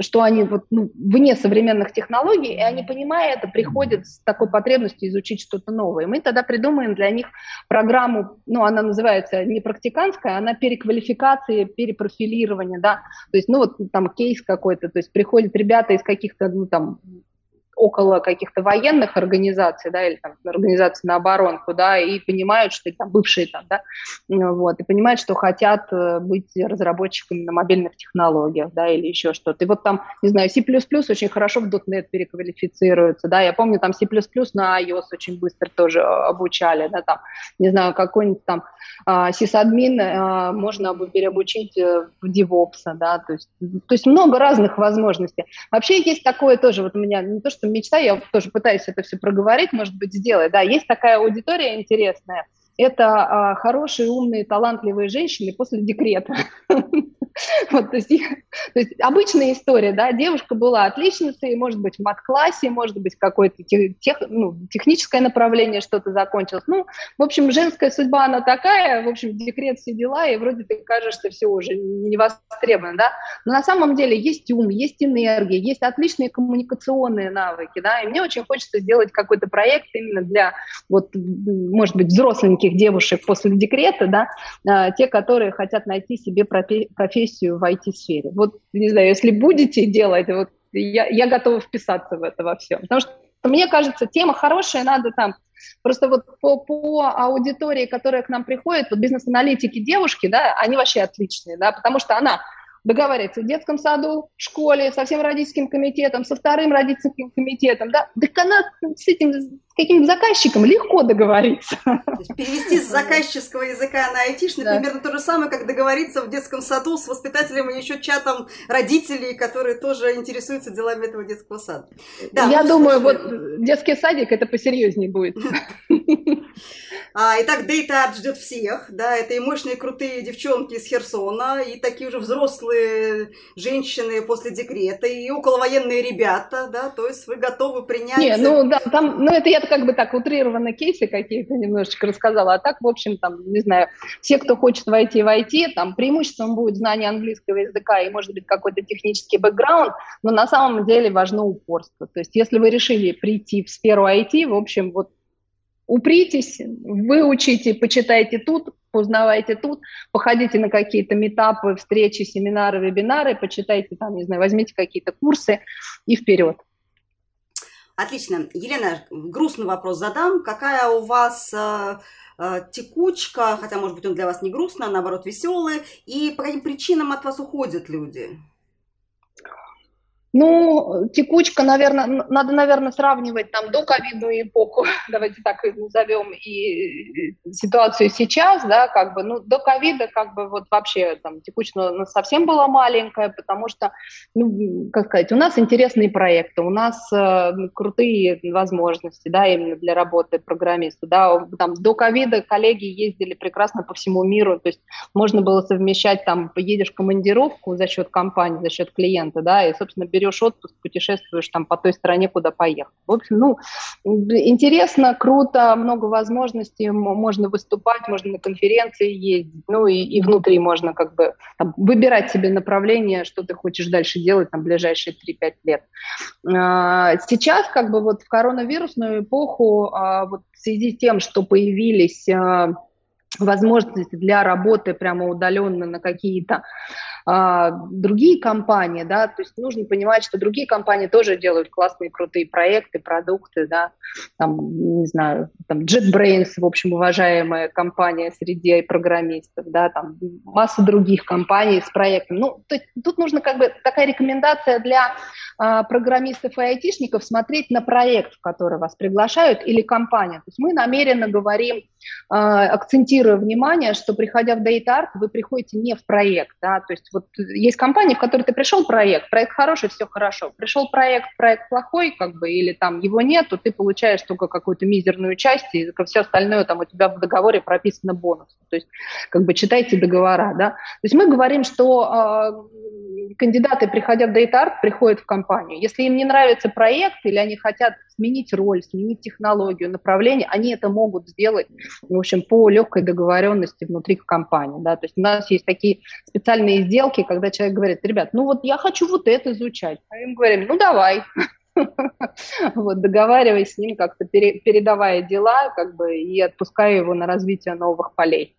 что они вот, ну, вне современных технологий, и они, понимая это, приходят с такой потребностью изучить что-то новое. Мы тогда придумаем для них программу, ну, она называется не практиканская, она переквалификации, перепрофилирования, да, то есть, ну, вот там кейс какой-то, то есть приходят ребята из каких-то, ну, там, около каких-то военных организаций, да, или там организаций на оборонку, да, и понимают, что там бывшие там, да, вот, и понимают, что хотят э, быть разработчиками на мобильных технологиях, да, или еще что-то. И вот там, не знаю, C++ очень хорошо в .NET переквалифицируется, да, я помню, там C++ на iOS очень быстро тоже э, обучали, да, там, не знаю, какой-нибудь там сисадмин а, можно переобучить э, в DevOps, да, то есть, то есть много разных возможностей. Вообще есть такое тоже, вот у меня не то, что мечта, я тоже пытаюсь это все проговорить, может быть, сделать. Да, есть такая аудитория интересная, это а, хорошие, умные, талантливые женщины после декрета. Вот, то, есть, то есть обычная история, да, девушка была отличницей, может быть, в мат-классе, может быть, какое-то тех, ну, техническое направление что-то закончилось. Ну, в общем, женская судьба, она такая, в общем, декрет все дела, и вроде ты кажешься все уже не востребовано, да, но на самом деле есть ум, есть энергия, есть отличные коммуникационные навыки, да, и мне очень хочется сделать какой-то проект именно для, вот, может быть, взросленьких девушек после декрета, да, а, те, которые хотят найти себе профессию в IT-сфере. Вот, не знаю, если будете делать, вот я, я готова вписаться в это во всем. Потому что мне кажется, тема хорошая, надо там Просто вот по, по аудитории, которая к нам приходит, вот бизнес-аналитики девушки, да, они вообще отличные, да, потому что она договаривается в детском саду, в школе, со всем родительским комитетом, со вторым родительским комитетом, да, так она с этим с каким-то заказчиком легко договориться. перевести с заказческого языка на айтишный да. примерно то же самое, как договориться в детском саду с воспитателем и еще чатом родителей, которые тоже интересуются делами этого детского сада. Да, Я думаю, слушали. вот детский садик это посерьезнее будет. А, итак, Art ждет всех, да, это и мощные крутые девчонки из Херсона, и такие уже взрослые женщины после декрета, и околовоенные ребята, да, то есть вы готовы принять... Не, ну да, там, ну это я как бы так утрированно кейсы какие-то немножечко рассказала, а так, в общем, там, не знаю, все, кто хочет войти в IT, там преимуществом будет знание английского языка и, может быть, какой-то технический бэкграунд, но на самом деле важно упорство. То есть если вы решили прийти в сферу IT, в общем, вот упритесь, выучите, почитайте тут, узнавайте тут, походите на какие-то метапы, встречи, семинары, вебинары, почитайте там, не знаю, возьмите какие-то курсы и вперед. Отлично. Елена, грустный вопрос задам. Какая у вас э, э, текучка, хотя, может быть, он для вас не грустный, а наоборот веселый, и по каким причинам от вас уходят люди? Ну, текучка, наверное, надо, наверное, сравнивать там до ковидную эпоху, давайте так назовем, и ситуацию сейчас, да, как бы, ну, до ковида, как бы, вот вообще там текучка ну, совсем была маленькая, потому что, ну, как сказать, у нас интересные проекты, у нас э, крутые возможности, да, именно для работы программиста, да, там до ковида коллеги ездили прекрасно по всему миру, то есть можно было совмещать, там, поедешь в командировку за счет компании, за счет клиента, да, и, собственно, отпуск, путешествуешь там по той стране, куда поехал. В общем, ну, интересно, круто, много возможностей, можно выступать, можно на конференции ездить, ну и, и внутри можно как бы там, выбирать себе направление, что ты хочешь дальше делать там ближайшие 3-5 лет. А, сейчас как бы вот в коронавирусную эпоху а, вот в связи с тем, что появились а, возможности для работы прямо удаленно на какие-то другие компании, да, то есть нужно понимать, что другие компании тоже делают классные, крутые проекты, продукты, да, там, не знаю, там JetBrains, в общем, уважаемая компания среди программистов, да, там масса других компаний с проектом. Ну, то, тут нужно как бы такая рекомендация для а, программистов и айтишников смотреть на проект, в который вас приглашают, или компания. То есть мы намеренно говорим, а, акцентируя внимание, что приходя в Data Art, вы приходите не в проект, да, то есть вот есть компании, в которые ты пришел проект, проект хороший, все хорошо. Пришел проект, проект плохой, как бы, или там его нету, ты получаешь только какую-то мизерную часть, и все остальное там у тебя в договоре прописано бонус. То есть, как бы, читайте договора, да. То есть мы говорим, что э, кандидаты, приходя в Data Art, приходят в компанию. Если им не нравится проект, или они хотят сменить роль, сменить технологию, направление, они это могут сделать, в общем, по легкой договоренности внутри компании, да. То есть у нас есть такие специальные сделки, когда человек говорит, ребят, ну вот я хочу вот это изучать. А им говорим, ну давай. Вот, договариваясь с ним, как-то передавая дела, как бы, и отпуская его на развитие новых полей.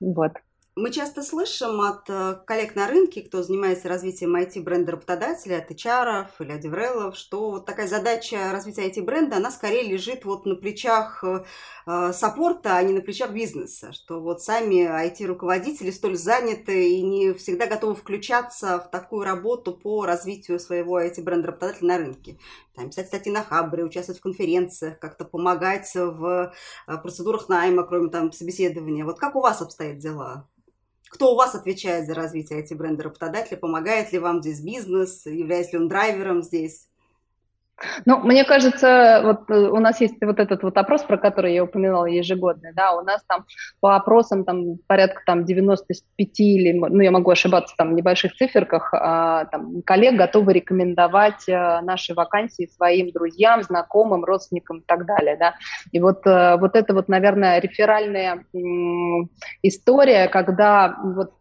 Вот. Мы часто слышим от э, коллег на рынке, кто занимается развитием IT-бренда работодателя, от HR или от деврелов, что вот такая задача развития IT-бренда, она скорее лежит вот на плечах э, э, саппорта, а не на плечах бизнеса, что вот сами IT-руководители столь заняты и не всегда готовы включаться в такую работу по развитию своего IT-бренда работодателя на рынке. Там, писать статьи на Хабре, участвовать в конференциях, как-то помогать в процедурах найма, кроме там собеседования. Вот как у вас обстоят дела? Кто у вас отвечает за развитие IT-бренда работодателя? Помогает ли вам здесь бизнес? Является ли он драйвером здесь? Ну, мне кажется, вот э, у нас есть вот этот вот опрос, про который я упоминала ежегодный, да, у нас там по опросам там порядка там 95 или, ну, я могу ошибаться там в небольших циферках, а, там, коллег готовы рекомендовать а, наши вакансии своим друзьям, знакомым, родственникам и так далее, да. И вот, а, вот это вот, наверное, реферальная история, когда вот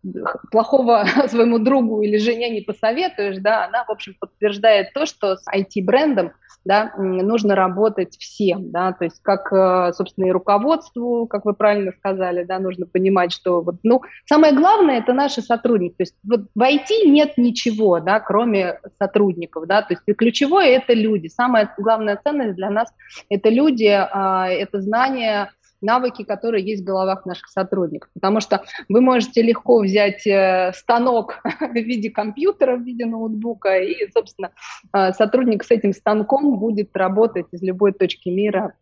плохого своему другу или жене не посоветуешь, да, она, в общем, подтверждает то, что с IT-брендом да, нужно работать всем, да, то есть как, э, собственно, и руководству, как вы правильно сказали, да, нужно понимать, что вот, ну, самое главное – это наши сотрудники, то есть вот в IT нет ничего, да, кроме сотрудников, да, то есть и ключевое – это люди, самая главная ценность для нас – это люди, а, это знания, навыки, которые есть в головах наших сотрудников. Потому что вы можете легко взять э, станок в виде компьютера, в виде ноутбука, и, собственно, э, сотрудник с этим станком будет работать из любой точки мира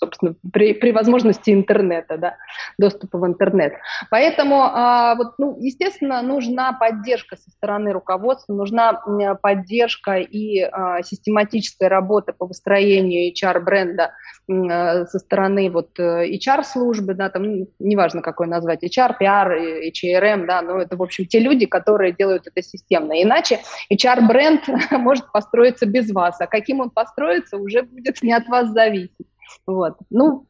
собственно, при, при возможности интернета, да, доступа в интернет. Поэтому, а, вот, ну, естественно, нужна поддержка со стороны руководства, нужна поддержка и а, систематическая работа по выстроению HR-бренда а, со стороны вот HR-службы, да, там, ну, неважно, какой назвать, HR, PR, HRM, да, но это, в общем, те люди, которые делают это системно. Иначе HR-бренд может построиться без вас, а каким он построится, уже будет не от вас зависеть. Вот. Ну,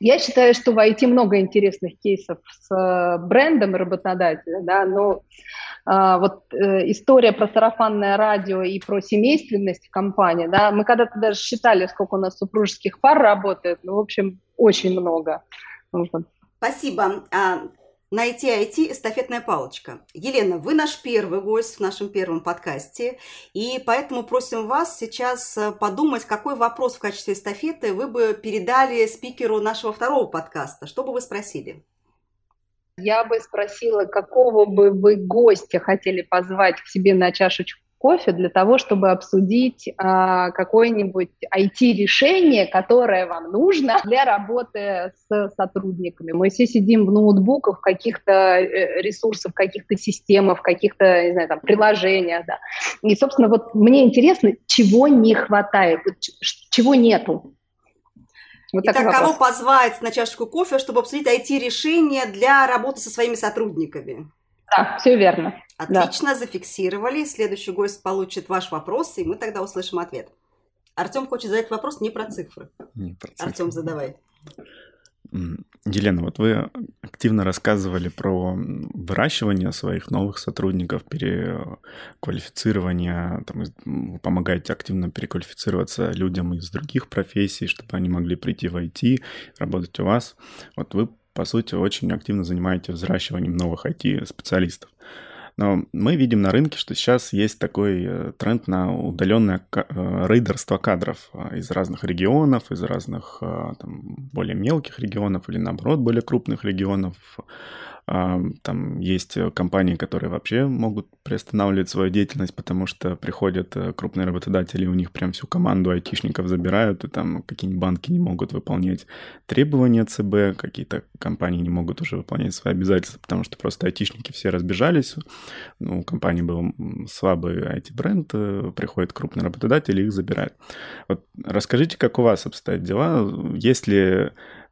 я считаю, что в IT много интересных кейсов с э, брендом работодателя, да, но а, вот э, история про сарафанное радио и про семейственность в компании, да, мы когда-то даже считали, сколько у нас супружеских пар работает, ну, в общем, очень много. Спасибо. А, Найти IT эстафетная палочка. Елена, вы наш первый гость в нашем первом подкасте, и поэтому просим вас сейчас э, подумать, какой вопрос в качестве эстафеты вы бы передали спикеру нашего второго подкаста. Что бы вы спросили? Я бы спросила, какого бы вы гостя хотели позвать к себе на чашечку кофе для того, чтобы обсудить а, какое-нибудь IT-решение, которое вам нужно для работы с сотрудниками. Мы все сидим в ноутбуках, в каких-то э, ресурсах, в каких-то системах, в каких-то, не знаю, там, приложениях, да. И, собственно, вот мне интересно, чего не хватает, чего нету. Вот Итак, кого позвать на чашечку кофе, чтобы обсудить IT-решение для работы со своими сотрудниками? Да, все верно. Отлично, да. зафиксировали. Следующий гость получит ваш вопрос, и мы тогда услышим ответ. Артем хочет задать вопрос не про цифры. Не про цифры. Артем, задавай. Елена, вот вы активно рассказывали про выращивание своих новых сотрудников, переквалифицирование, там, вы помогаете активно переквалифицироваться людям из других профессий, чтобы они могли прийти в IT, работать у вас. Вот вы по сути, очень активно занимаетесь взращиванием новых IT-специалистов. Но мы видим на рынке, что сейчас есть такой э, тренд на удаленное э, рейдерство кадров э, из разных регионов, из разных там, более мелких регионов или наоборот более крупных регионов там есть э, компании, которые вообще могут приостанавливать свою деятельность, потому что приходят э, крупные работодатели, у них прям всю команду айтишников забирают, и там какие-нибудь банки не могут выполнять требования ЦБ, какие-то компании не могут уже выполнять свои обязательства, потому что просто айтишники все разбежались, ну, у компании был слабый IT-бренд, э, приходит крупный работодатель и их забирает. Вот расскажите, как у вас обстоят дела, есть ли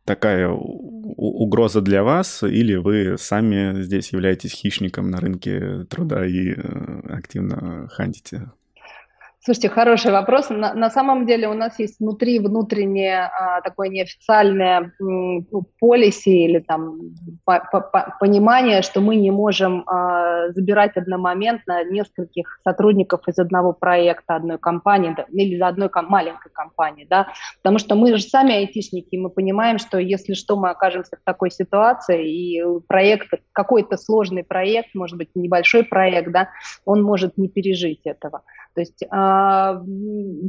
такая угроза для вас, или вы сами здесь являетесь хищником на рынке труда и э, активно хантите Слушайте, хороший вопрос. На, на самом деле у нас есть внутри внутреннее а, такое неофициальное ну, полиси или там по, по, понимание, что мы не можем а, забирать одномоментно нескольких сотрудников из одного проекта, одной компании или из одной ком- маленькой компании, да, потому что мы же сами айтишники, и мы понимаем, что если что, мы окажемся в такой ситуации, и проект, какой-то сложный проект, может быть, небольшой проект, да, он может не пережить этого. То есть, а,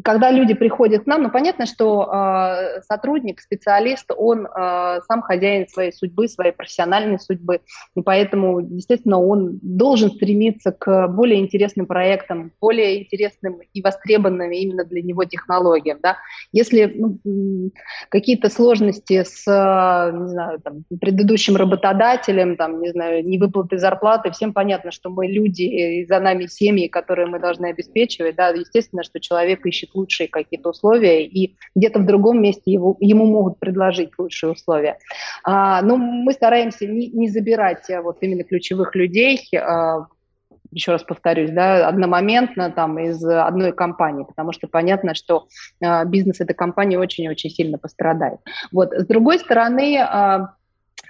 когда люди приходят к нам, ну, понятно, что а, сотрудник, специалист, он а, сам хозяин своей судьбы, своей профессиональной судьбы, и поэтому, естественно, он должен стремиться к более интересным проектам, более интересным и востребованным именно для него технологиям, да. Если ну, какие-то сложности с, не знаю, там, предыдущим работодателем, там, не знаю, невыплаты зарплаты, всем понятно, что мы люди, и за нами семьи, которые мы должны обеспечить, обеспечивать, да, естественно, что человек ищет лучшие какие-то условия, и где-то в другом месте его, ему могут предложить лучшие условия. А, но мы стараемся не, не забирать вот именно ключевых людей, а, еще раз повторюсь, да, одномоментно там из одной компании, потому что понятно, что э, бизнес этой компании очень-очень сильно пострадает. Вот. С другой стороны, э,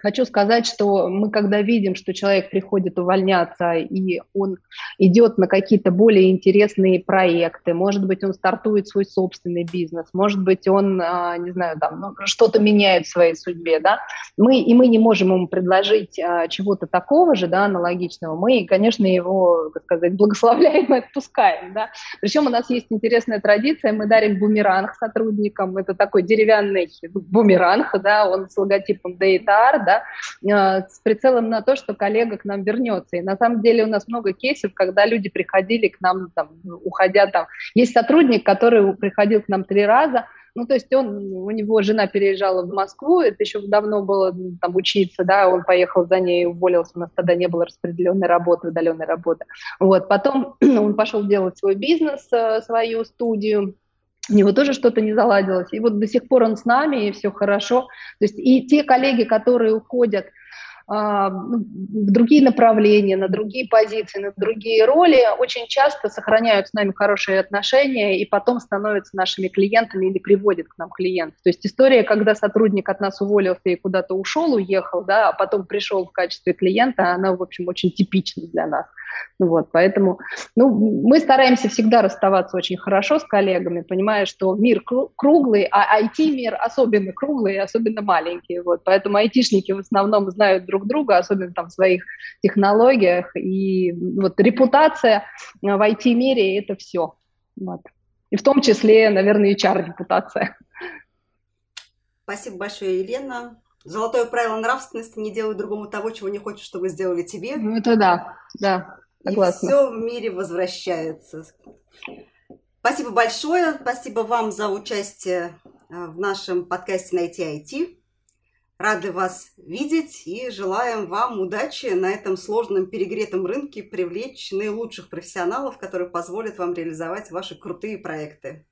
Хочу сказать, что мы, когда видим, что человек приходит увольняться, и он идет на какие-то более интересные проекты, может быть, он стартует свой собственный бизнес, может быть, он, а, не знаю, там, ну, что-то меняет в своей судьбе, да, мы, и мы не можем ему предложить а, чего-то такого же, да, аналогичного, мы, конечно, его, как сказать, благословляем и отпускаем, да. Причем у нас есть интересная традиция, мы дарим бумеранг сотрудникам, это такой деревянный бумеранг, да, он с логотипом DataR, да, э, с прицелом на то, что коллега к нам вернется. И на самом деле у нас много кейсов, когда люди приходили к нам, там, уходя там. Есть сотрудник, который приходил к нам три раза, ну, то есть он, у него жена переезжала в Москву, это еще давно было там учиться, да, он поехал за ней, уволился, у нас тогда не было распределенной работы, удаленной работы. Вот, потом он пошел делать свой бизнес, э, свою студию, у него тоже что-то не заладилось. И вот до сих пор он с нами, и все хорошо. То есть и те коллеги, которые уходят а, ну, в другие направления, на другие позиции, на другие роли, очень часто сохраняют с нами хорошие отношения и потом становятся нашими клиентами или приводят к нам клиентов. То есть история, когда сотрудник от нас уволился и куда-то ушел, уехал, да, а потом пришел в качестве клиента, она, в общем, очень типична для нас. Вот, поэтому ну, мы стараемся всегда расставаться очень хорошо с коллегами, понимая, что мир круглый, а IT-мир особенно круглый и особенно маленький. Вот, поэтому айтишники в основном знают друг друга, особенно там в своих технологиях. И вот репутация в IT-мире – это все. Вот. И в том числе, наверное, HR-репутация. Спасибо большое, Елена. Золотое правило нравственности – не делай другому того, чего не хочешь, чтобы сделали тебе. Ну, это да, да. Согласна. И все в мире возвращается. Спасибо большое. Спасибо вам за участие э, в нашем подкасте «Найти IT». Рады вас видеть и желаем вам удачи на этом сложном перегретом рынке привлечь наилучших профессионалов, которые позволят вам реализовать ваши крутые проекты.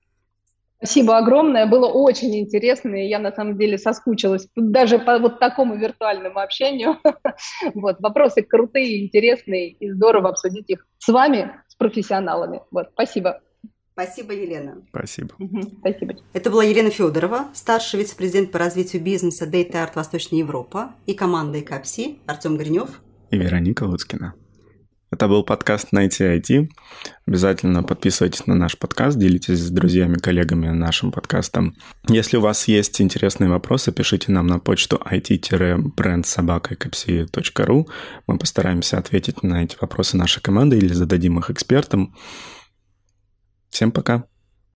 Спасибо огромное, было очень интересно, и я на самом деле соскучилась даже по вот такому виртуальному общению. Вот, вопросы крутые, интересные, и здорово обсудить их с вами, с профессионалами. Вот, спасибо. Спасибо, Елена. Спасибо. спасибо. Это была Елена Федорова, старший вице-президент по развитию бизнеса Data Art Восточная Европа и команда ИКАПСИ Артем Гринев и Вероника Луцкина. Это был подкаст «Найти IT». Обязательно подписывайтесь на наш подкаст, делитесь с друзьями, коллегами нашим подкастом. Если у вас есть интересные вопросы, пишите нам на почту it-brandsobaka.ru. Мы постараемся ответить на эти вопросы нашей команды или зададим их экспертам. Всем пока!